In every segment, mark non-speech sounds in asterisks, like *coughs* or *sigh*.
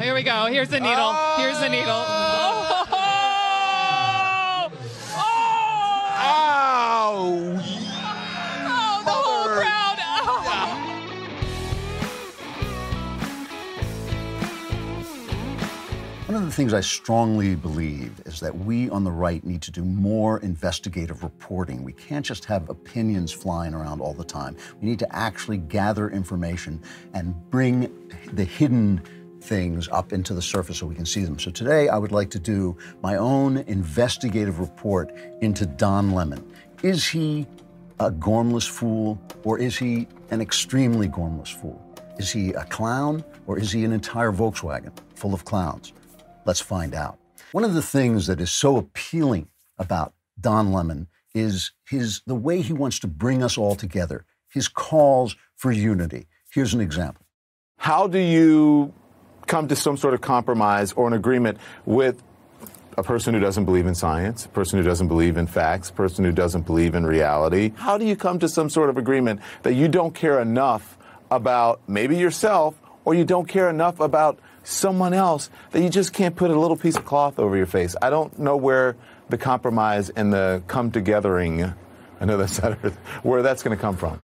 Here we go. Here's the needle. Here's the needle. Oh! Ow! Oh, the whole crowd. Oh. One of the things I strongly believe is that we on the right need to do more investigative reporting. We can't just have opinions flying around all the time. We need to actually gather information and bring the hidden things up into the surface so we can see them. So today I would like to do my own investigative report into Don Lemon. Is he a gormless fool or is he an extremely gormless fool? Is he a clown or is he an entire Volkswagen full of clowns? Let's find out. One of the things that is so appealing about Don Lemon is his the way he wants to bring us all together. His calls for unity. Here's an example. How do you come to some sort of compromise or an agreement with a person who doesn't believe in science, a person who doesn't believe in facts, a person who doesn't believe in reality? How do you come to some sort of agreement that you don't care enough about maybe yourself or you don't care enough about someone else that you just can't put a little piece of cloth over your face? I don't know where the compromise and the come togethering, I know that's *laughs* where that's going to come from.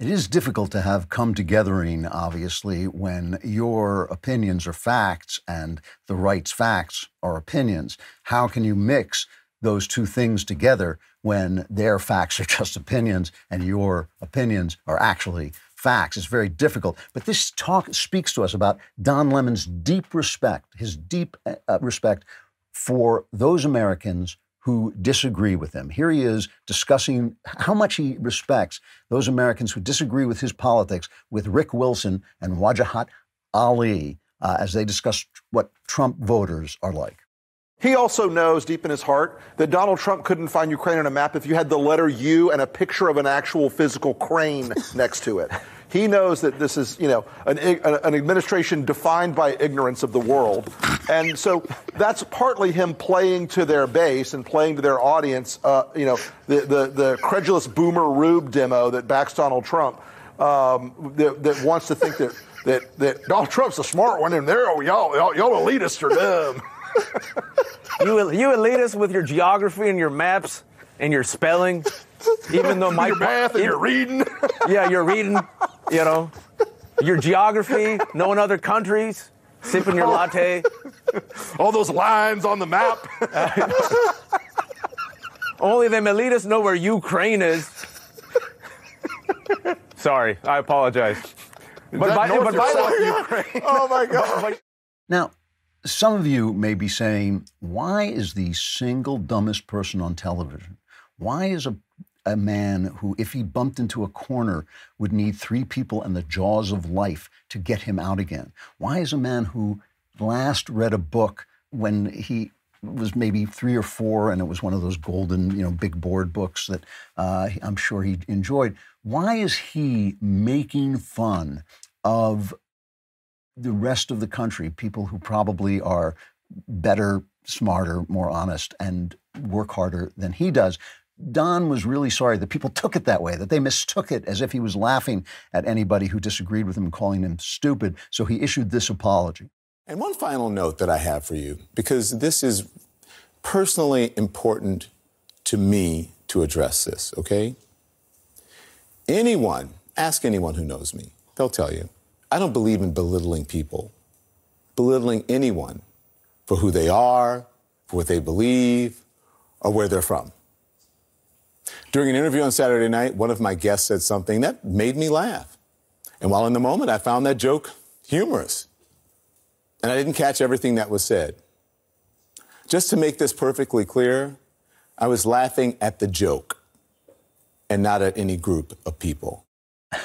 It is difficult to have come togethering, obviously, when your opinions are facts and the right's facts are opinions. How can you mix those two things together when their facts are *laughs* just opinions and your opinions are actually facts? It's very difficult. But this talk speaks to us about Don Lemon's deep respect, his deep uh, respect for those Americans who disagree with him. Here he is discussing how much he respects those Americans who disagree with his politics with Rick Wilson and Wajahat Ali uh, as they discuss what Trump voters are like. He also knows deep in his heart that Donald Trump couldn't find Ukraine on a map if you had the letter U and a picture of an actual physical crane *laughs* next to it. He knows that this is, you know, an, an, administration defined by ignorance of the world. And so that's partly him playing to their base and playing to their audience, uh, you know, the, the, the credulous boomer rube demo that backs Donald Trump, um, that, that wants to think that, that, that Donald Trump's a smart one and they're, oh, y'all, y'all, y'all elitists are dumb. *laughs* you, you elitists with your geography and your maps and your spelling, even though *laughs* my your math and your reading. *laughs* yeah, you're reading. You know, your geography, knowing other countries, sipping your latte. *laughs* All those lines on the map. Only them elitists know where Ukraine is. Sorry, I apologize. But by, but by the way, Ukraine. Oh my God. Now, some of you may be saying, why is the single dumbest person on television? Why is a, a man who, if he bumped into a corner, would need three people and the jaws of life to get him out again? Why is a man who last read a book when he was maybe three or four, and it was one of those golden, you know, big board books that uh, I'm sure he enjoyed. Why is he making fun of the rest of the country, people who probably are better, smarter, more honest, and work harder than he does. Don was really sorry that people took it that way, that they mistook it as if he was laughing at anybody who disagreed with him and calling him stupid. So he issued this apology. And one final note that I have for you, because this is personally important to me to address this, okay? Anyone, ask anyone who knows me, they'll tell you I don't believe in belittling people, belittling anyone for who they are, for what they believe, or where they're from. During an interview on Saturday night, one of my guests said something that made me laugh. And while in the moment, I found that joke humorous. And I didn't catch everything that was said. Just to make this perfectly clear, I was laughing at the joke and not at any group of people.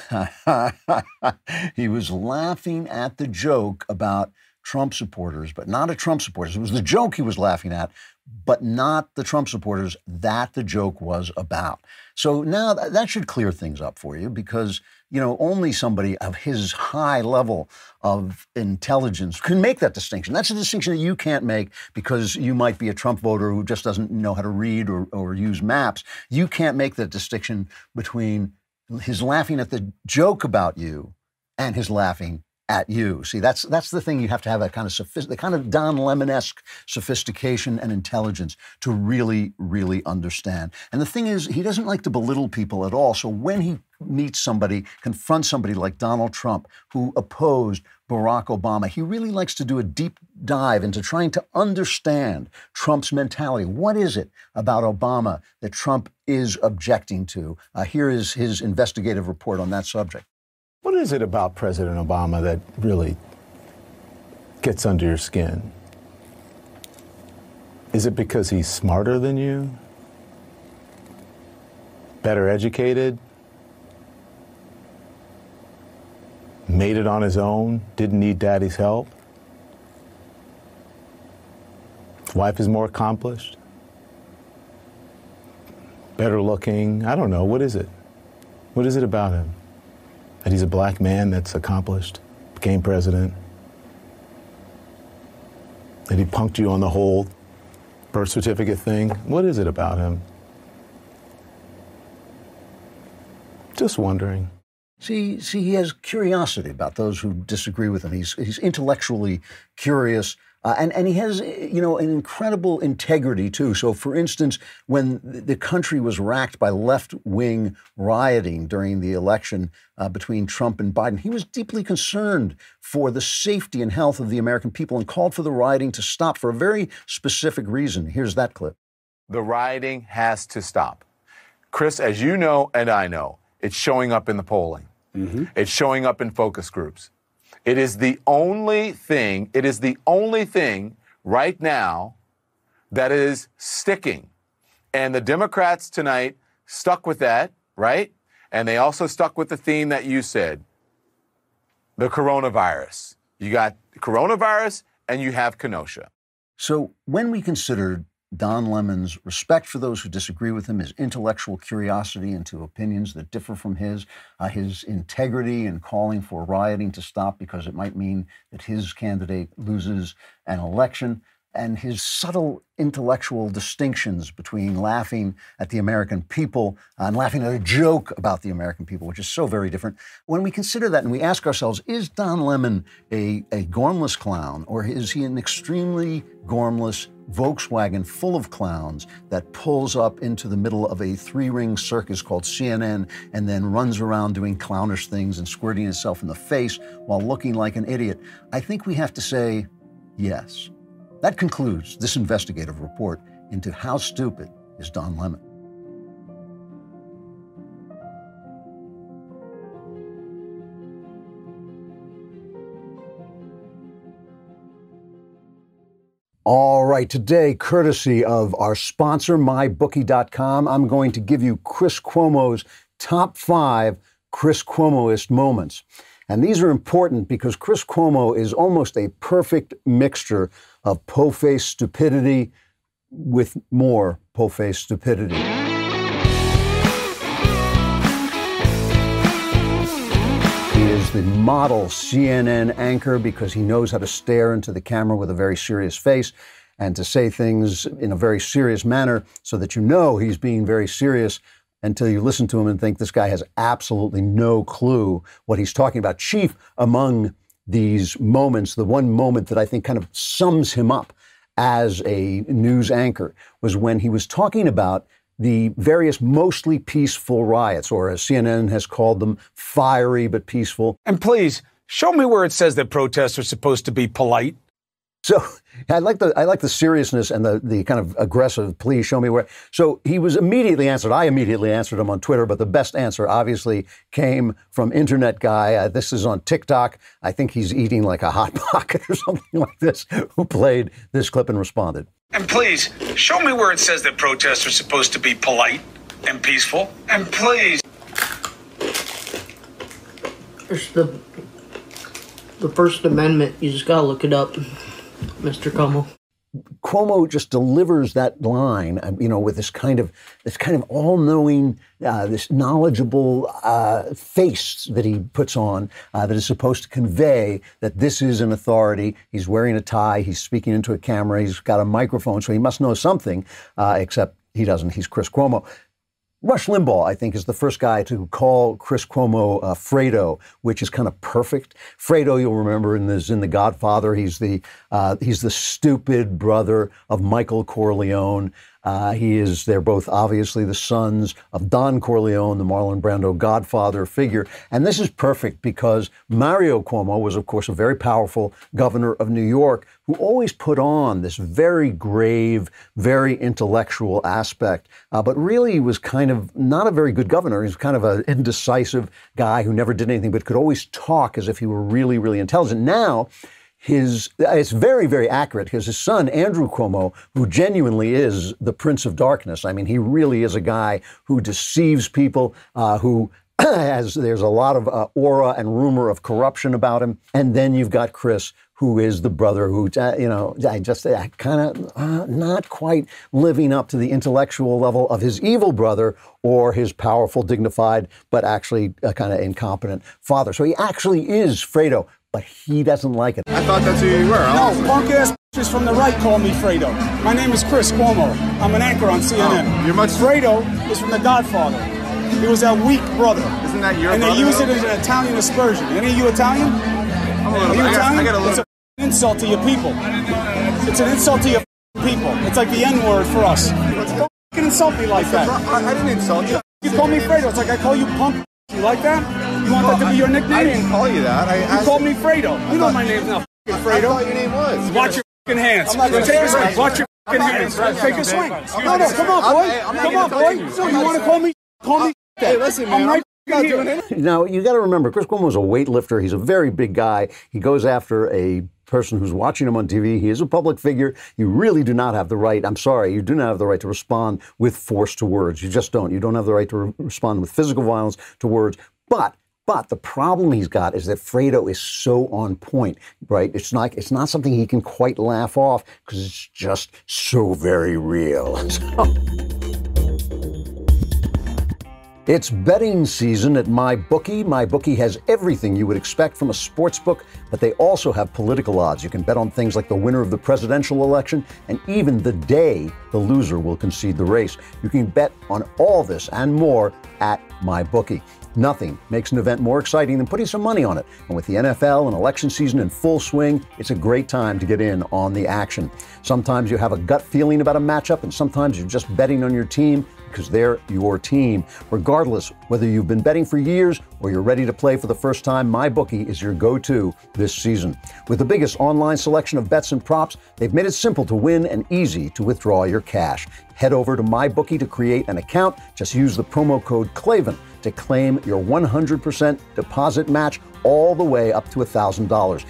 *laughs* he was laughing at the joke about Trump supporters, but not at Trump supporters. It was the joke he was laughing at, but not the Trump supporters that the joke was about. So now that should clear things up for you because, you know, only somebody of his high level of intelligence can make that distinction. That's a distinction that you can't make because you might be a Trump voter who just doesn't know how to read or, or use maps. You can't make that distinction between his laughing at the joke about you and his laughing at you. See, that's that's the thing you have to have that kind of sophist- the kind of Don Lemon-esque sophistication and intelligence to really, really understand. And the thing is, he doesn't like to belittle people at all. So when he meets somebody, confronts somebody like Donald Trump, who opposed Barack Obama, he really likes to do a deep dive into trying to understand Trump's mentality. What is it about Obama that Trump is objecting to? Uh, here is his investigative report on that subject. Is it about President Obama that really gets under your skin? Is it because he's smarter than you? Better educated? Made it on his own? Didn't need daddy's help? Wife is more accomplished? Better looking? I don't know. What is it? What is it about him? That he's a black man that's accomplished, became president, that he punked you on the whole birth certificate thing. What is it about him? Just wondering. See, see, he has curiosity about those who disagree with him. He's he's intellectually curious. Uh, and, and he has, you know, an incredible integrity, too. So, for instance, when the country was racked by left wing rioting during the election uh, between Trump and Biden, he was deeply concerned for the safety and health of the American people and called for the rioting to stop for a very specific reason. Here's that clip. The rioting has to stop. Chris, as you know and I know, it's showing up in the polling, mm-hmm. it's showing up in focus groups. It is the only thing, it is the only thing right now that is sticking. And the Democrats tonight stuck with that, right? And they also stuck with the theme that you said the coronavirus. You got coronavirus and you have Kenosha. So when we considered Don Lemon's respect for those who disagree with him, his intellectual curiosity into opinions that differ from his, uh, his integrity in calling for rioting to stop because it might mean that his candidate loses an election, and his subtle intellectual distinctions between laughing at the American people and laughing at a joke about the American people, which is so very different. When we consider that and we ask ourselves, is Don Lemon a, a gormless clown or is he an extremely gormless Volkswagen full of clowns that pulls up into the middle of a three ring circus called CNN and then runs around doing clownish things and squirting itself in the face while looking like an idiot. I think we have to say yes. That concludes this investigative report into how stupid is Don Lemon. All right, today, courtesy of our sponsor, MyBookie.com, I'm going to give you Chris Cuomo's top five Chris Cuomoist moments. And these are important because Chris Cuomo is almost a perfect mixture of po-faced stupidity with more po-faced stupidity. He is the model CNN anchor because he knows how to stare into the camera with a very serious face and to say things in a very serious manner so that you know he's being very serious until you listen to him and think this guy has absolutely no clue what he's talking about. Chief among these moments, the one moment that I think kind of sums him up as a news anchor was when he was talking about the various mostly peaceful riots, or as CNN has called them, fiery but peaceful. And please, show me where it says that protests are supposed to be polite. So I like the I like the seriousness and the the kind of aggressive. Please show me where. So he was immediately answered. I immediately answered him on Twitter, but the best answer obviously came from Internet guy. Uh, this is on TikTok. I think he's eating like a hot *laughs* pocket or something like this. Who played this clip and responded? And please show me where it says that protests are supposed to be polite and peaceful. And please. It's the the First Amendment. You just gotta look it up. Mr. Cuomo. Cuomo just delivers that line, uh, you know, with this kind of this kind of all-knowing, uh, this knowledgeable uh, face that he puts on uh, that is supposed to convey that this is an authority. He's wearing a tie. He's speaking into a camera. He's got a microphone, so he must know something. Uh, except he doesn't. He's Chris Cuomo. Rush Limbaugh, I think, is the first guy to call Chris Cuomo uh, Fredo, which is kind of perfect. Fredo, you'll remember in in the Godfather, he's the uh, he's the stupid brother of Michael Corleone. Uh, he is, they're both obviously the sons of Don Corleone, the Marlon Brando godfather figure. And this is perfect because Mario Cuomo was, of course, a very powerful governor of New York who always put on this very grave, very intellectual aspect, uh, but really was kind of not a very good governor. He was kind of an indecisive guy who never did anything but could always talk as if he were really, really intelligent. Now, his it's very very accurate because his son Andrew Cuomo who genuinely is the prince of darkness I mean he really is a guy who deceives people uh, who *clears throat* has there's a lot of uh, aura and rumor of corruption about him. And then you've got Chris who is the brother who uh, you know I just uh, kind of not quite living up to the intellectual level of his evil brother or his powerful dignified but actually uh, kind of incompetent father. So he actually is Fredo but he doesn't like it. I thought that's who you were. No, punk ass bitches from the right call me Fredo. My name is Chris Cuomo. I'm an anchor on CNN. Oh, you're much. Fredo is from The Godfather. He was that weak brother. Isn't that your And they use it as an Italian aspersion. Any of you Italian? I'm a little- Are you I got- Italian? I got a it's an insult to your people. It's an insult to your people. It's like the N word for us. Don't fucking insult me like that. I, I didn't insult you. You call me Fredo. It's like I call you punk. You like that? You want that to be your nickname? I didn't call you that. I You asked- called me Fredo. You know my name's not I fucking Fredo. thought your name was. Watch your fucking hands. I'm not gonna Take a say swing. Watch your fucking hands. Take a swing. No, no, come on, boy. I'm- I'm not Come on, boy. you. So you want to call me? Call me. Hey, listen, man. I'm right not doing anything. Now, you got to remember, Chris Cuomo is a weightlifter. He's a very big guy. He goes after a person who's watching him on TV. He is a public figure. You really do not have the right, I'm sorry, you do not have the right to respond with force to words. You just don't. You don't have the right to re- respond with physical violence to words. But but the problem he's got is that Fredo is so on point, right? It's not it's not something he can quite laugh off because it's just so very real. *laughs* So- It's betting season at MyBookie. MyBookie has everything you would expect from a sports book, but they also have political odds. You can bet on things like the winner of the presidential election and even the day the loser will concede the race. You can bet on all this and more at MyBookie. Nothing makes an event more exciting than putting some money on it. And with the NFL and election season in full swing, it's a great time to get in on the action. Sometimes you have a gut feeling about a matchup, and sometimes you're just betting on your team because they're your team. Regardless, whether you've been betting for years or you're ready to play for the first time, MyBookie is your go to this season. With the biggest online selection of bets and props, they've made it simple to win and easy to withdraw your cash. Head over to MyBookie to create an account. Just use the promo code KLAVAN to claim your 100% deposit match all the way up to $1,000.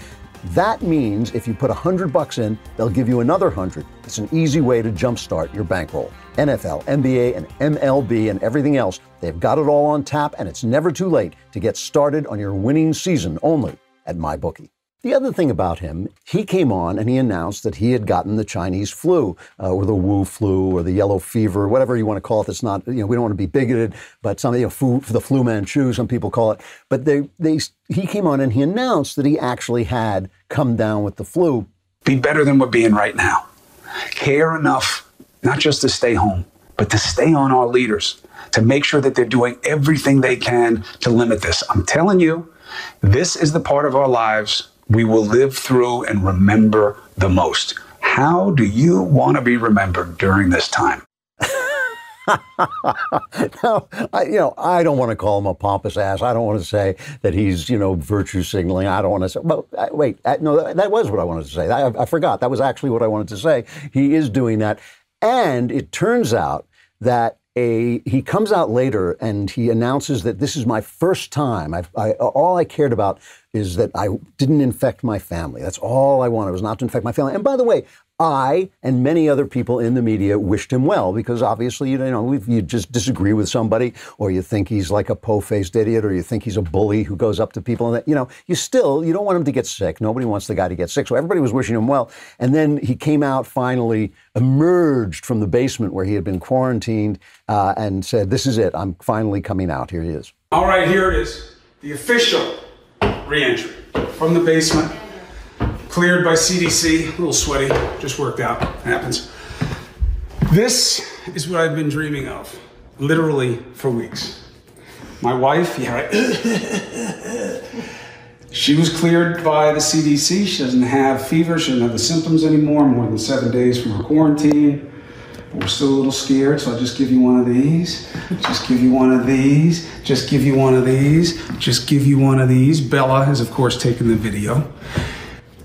That means if you put 100 bucks in, they'll give you another 100. It's an easy way to jumpstart your bankroll. NFL, NBA, and MLB and everything else, they've got it all on tap and it's never too late to get started on your winning season only at MyBookie. The other thing about him, he came on and he announced that he had gotten the Chinese flu, uh, or the Wu flu, or the yellow fever, whatever you want to call it. That's not, you know, we don't want to be bigoted, but some, you know, fu, the flu Manchu, some people call it. But they, they, he came on and he announced that he actually had come down with the flu. Be better than we're being right now. Care enough, not just to stay home, but to stay on our leaders, to make sure that they're doing everything they can to limit this. I'm telling you, this is the part of our lives we will live through and remember the most. How do you want to be remembered during this time? *laughs* now, I, you know, I don't want to call him a pompous ass. I don't want to say that he's, you know, virtue signaling. I don't want to say, well, wait, no, that, that was what I wanted to say. I, I forgot. That was actually what I wanted to say. He is doing that. And it turns out that a he comes out later and he announces that this is my first time. I've, I, all I cared about is that I didn't infect my family. That's all I wanted was not to infect my family. And by the way, I and many other people in the media wished him well because obviously, you know, if you just disagree with somebody or you think he's like a po-faced idiot or you think he's a bully who goes up to people and that, you know, you still, you don't want him to get sick. Nobody wants the guy to get sick. So everybody was wishing him well. And then he came out finally, emerged from the basement where he had been quarantined uh, and said, this is it. I'm finally coming out. Here he is. All right, here it is. The official reentry from the basement. Cleared by CDC. A little sweaty. Just worked out. Happens. This is what I've been dreaming of literally for weeks. My wife, yeah, right. *coughs* she was cleared by the CDC. She doesn't have fever. She doesn't have the symptoms anymore. More than seven days from her quarantine. But we're still a little scared, so I'll just give you one of these. Just give you one of these. Just give you one of these. Just give you one of these. Bella has, of course, taken the video.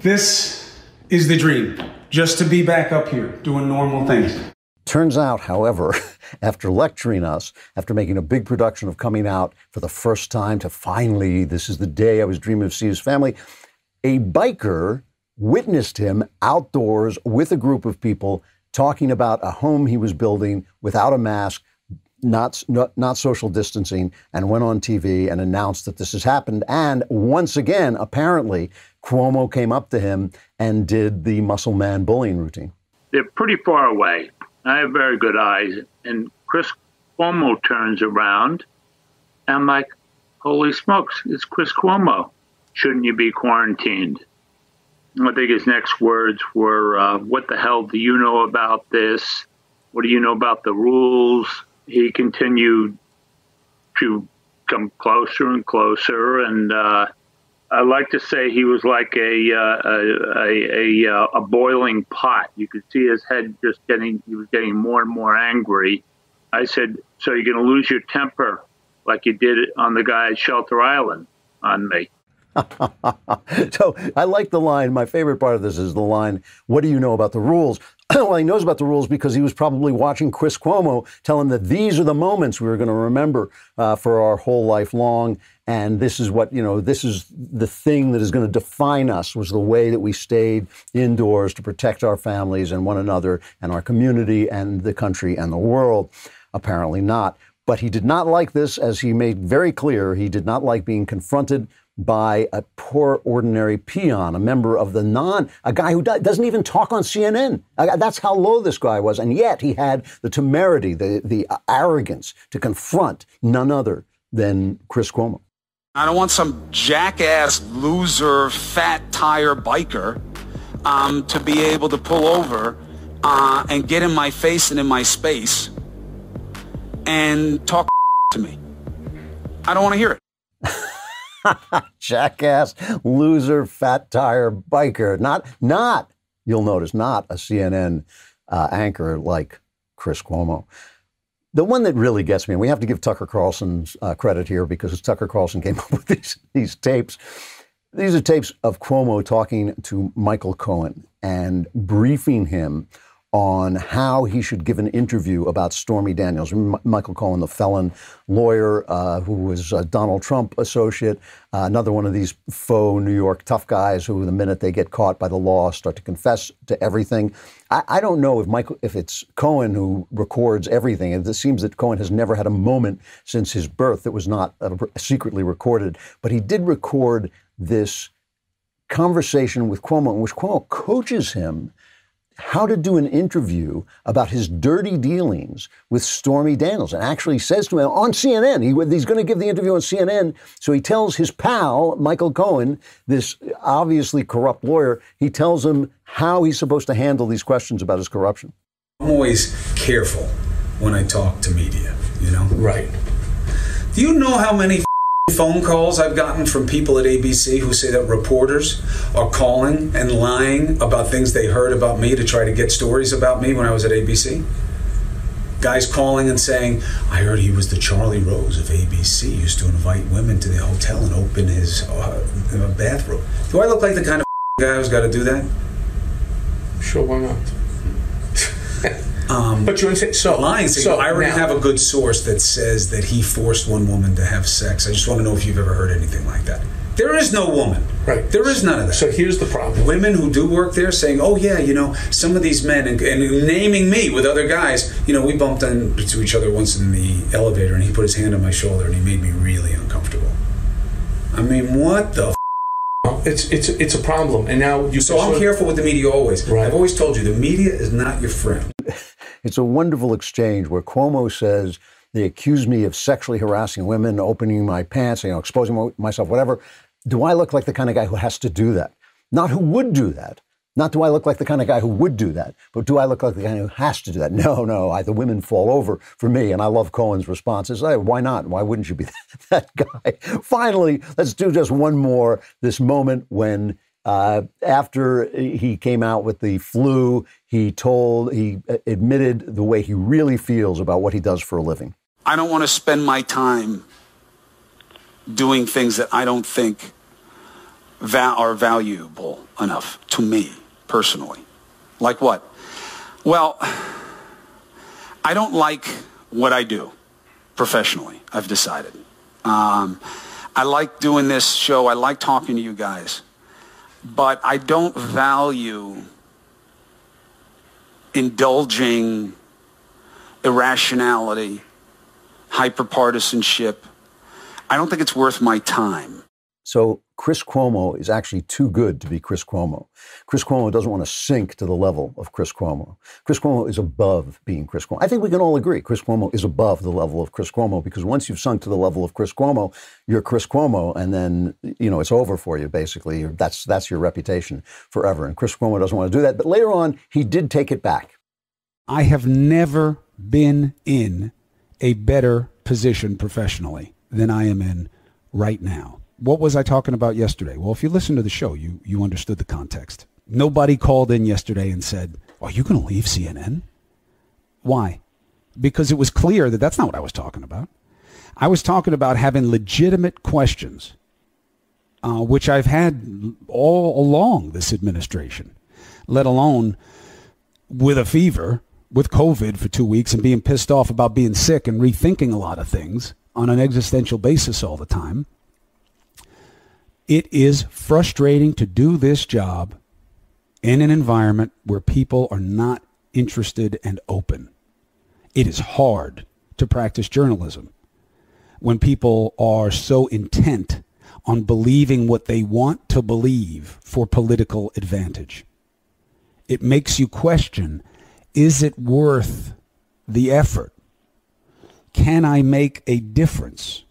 This is the dream. Just to be back up here doing normal things. Turns out, however, *laughs* after lecturing us, after making a big production of coming out for the first time to finally, this is the day I was dreaming of seeing his family, a biker witnessed him outdoors with a group of people talking about a home he was building without a mask, not, not, not social distancing, and went on TV and announced that this has happened. And once again, apparently, Cuomo came up to him and did the muscle man bullying routine. They're pretty far away. I have very good eyes. And Chris Cuomo turns around. And I'm like, holy smokes, it's Chris Cuomo. Shouldn't you be quarantined? I think his next words were, uh, What the hell do you know about this? What do you know about the rules? He continued to come closer and closer. And uh, I like to say he was like a, uh, a, a, a, a boiling pot. You could see his head just getting, he was getting more and more angry. I said, So you're going to lose your temper like you did on the guy at Shelter Island on me. *laughs* so I like the line. My favorite part of this is the line, What do you know about the rules? *clears throat* well, he knows about the rules because he was probably watching Chris Cuomo tell him that these are the moments we are going to remember uh, for our whole life long. And this is what, you know, this is the thing that is going to define us was the way that we stayed indoors to protect our families and one another and our community and the country and the world. Apparently not. But he did not like this, as he made very clear. He did not like being confronted by a poor, ordinary peon, a member of the non, a guy who doesn't even talk on CNN. That's how low this guy was. And yet he had the temerity, the, the arrogance to confront none other than Chris Cuomo. I don't want some jackass, loser, fat tire biker um, to be able to pull over uh, and get in my face and in my space and talk *laughs* to me. I don't want to hear it. *laughs* *laughs* Jackass, loser, fat tire biker. Not, not, you'll notice, not a CNN uh, anchor like Chris Cuomo. The one that really gets me, and we have to give Tucker Carlson uh, credit here because Tucker Carlson came *laughs* up with these, these tapes. These are tapes of Cuomo talking to Michael Cohen and briefing him on how he should give an interview about Stormy Daniels. M- Michael Cohen, the felon lawyer uh, who was a Donald Trump associate, uh, another one of these faux New York tough guys who, the minute they get caught by the law, start to confess to everything. I, I don't know if Michael, if it's Cohen who records everything. It seems that Cohen has never had a moment since his birth that was not uh, secretly recorded, but he did record this conversation with Cuomo in which Cuomo coaches him how to do an interview about his dirty dealings with Stormy Daniels and actually says to him on CNN, he, he's going to give the interview on CNN. So he tells his pal, Michael Cohen, this obviously corrupt lawyer, he tells him how he's supposed to handle these questions about his corruption. I'm always careful when I talk to media, you know? Right. Do you know how many phone calls I've gotten from people at ABC who say that reporters are calling and lying about things they heard about me to try to get stories about me when I was at ABC. Guys calling and saying, I heard he was the Charlie Rose of ABC, he used to invite women to the hotel and open his uh, bathroom. Do I look like the kind of *laughs* guy who's got to do that? Sure, why not? *laughs* Um, but you're saying so lying. So I already now, have a good source that says that he forced one woman to have sex. I just want to know if you've ever heard anything like that. There is no woman. Right. There is none of that. So here's the problem. Women who do work there saying, "Oh yeah, you know, some of these men," and, and naming me with other guys. You know, we bumped into each other once in the elevator, and he put his hand on my shoulder, and he made me really uncomfortable. I mean, what the? F- it's it's it's a problem, and now you. So I'm careful with the media always. Right. I've always told you the media is not your friend. *laughs* It's a wonderful exchange where Cuomo says, they accuse me of sexually harassing women, opening my pants, you know, exposing myself, whatever. Do I look like the kind of guy who has to do that? Not who would do that, Not do I look like the kind of guy who would do that, but do I look like the guy who has to do that? No, no. I, the women fall over for me, and I love Cohen's responses. Hey, why not? Why wouldn't you be *laughs* that guy? Finally, let's do just one more. This moment when, uh, after he came out with the flu, he told, he admitted the way he really feels about what he does for a living. I don't want to spend my time doing things that I don't think va- are valuable enough to me personally. Like what? Well, I don't like what I do professionally, I've decided. Um, I like doing this show, I like talking to you guys, but I don't value indulging irrationality, hyperpartisanship. I don't think it's worth my time. So Chris Cuomo is actually too good to be Chris Cuomo. Chris Cuomo doesn't want to sink to the level of Chris Cuomo. Chris Cuomo is above being Chris Cuomo. I think we can all agree Chris Cuomo is above the level of Chris Cuomo because once you've sunk to the level of Chris Cuomo, you're Chris Cuomo, and then you know it's over for you. Basically, that's that's your reputation forever. And Chris Cuomo doesn't want to do that. But later on, he did take it back. I have never been in a better position professionally than I am in right now. What was I talking about yesterday? Well, if you listen to the show, you, you understood the context. Nobody called in yesterday and said, Are you going to leave CNN? Why? Because it was clear that that's not what I was talking about. I was talking about having legitimate questions, uh, which I've had all along this administration, let alone with a fever, with COVID for two weeks, and being pissed off about being sick and rethinking a lot of things on an existential basis all the time. It is frustrating to do this job in an environment where people are not interested and open. It is hard to practice journalism when people are so intent on believing what they want to believe for political advantage. It makes you question, is it worth the effort? Can I make a difference?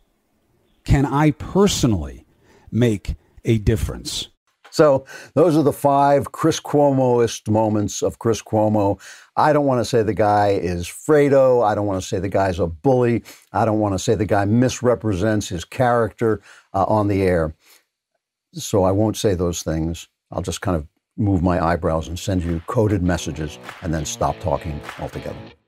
Can I personally make a difference. So those are the five Chris Cuomoist moments of Chris Cuomo. I don't want to say the guy is Fredo. I don't want to say the guy's a bully. I don't want to say the guy misrepresents his character uh, on the air. So I won't say those things. I'll just kind of move my eyebrows and send you coded messages and then stop talking altogether.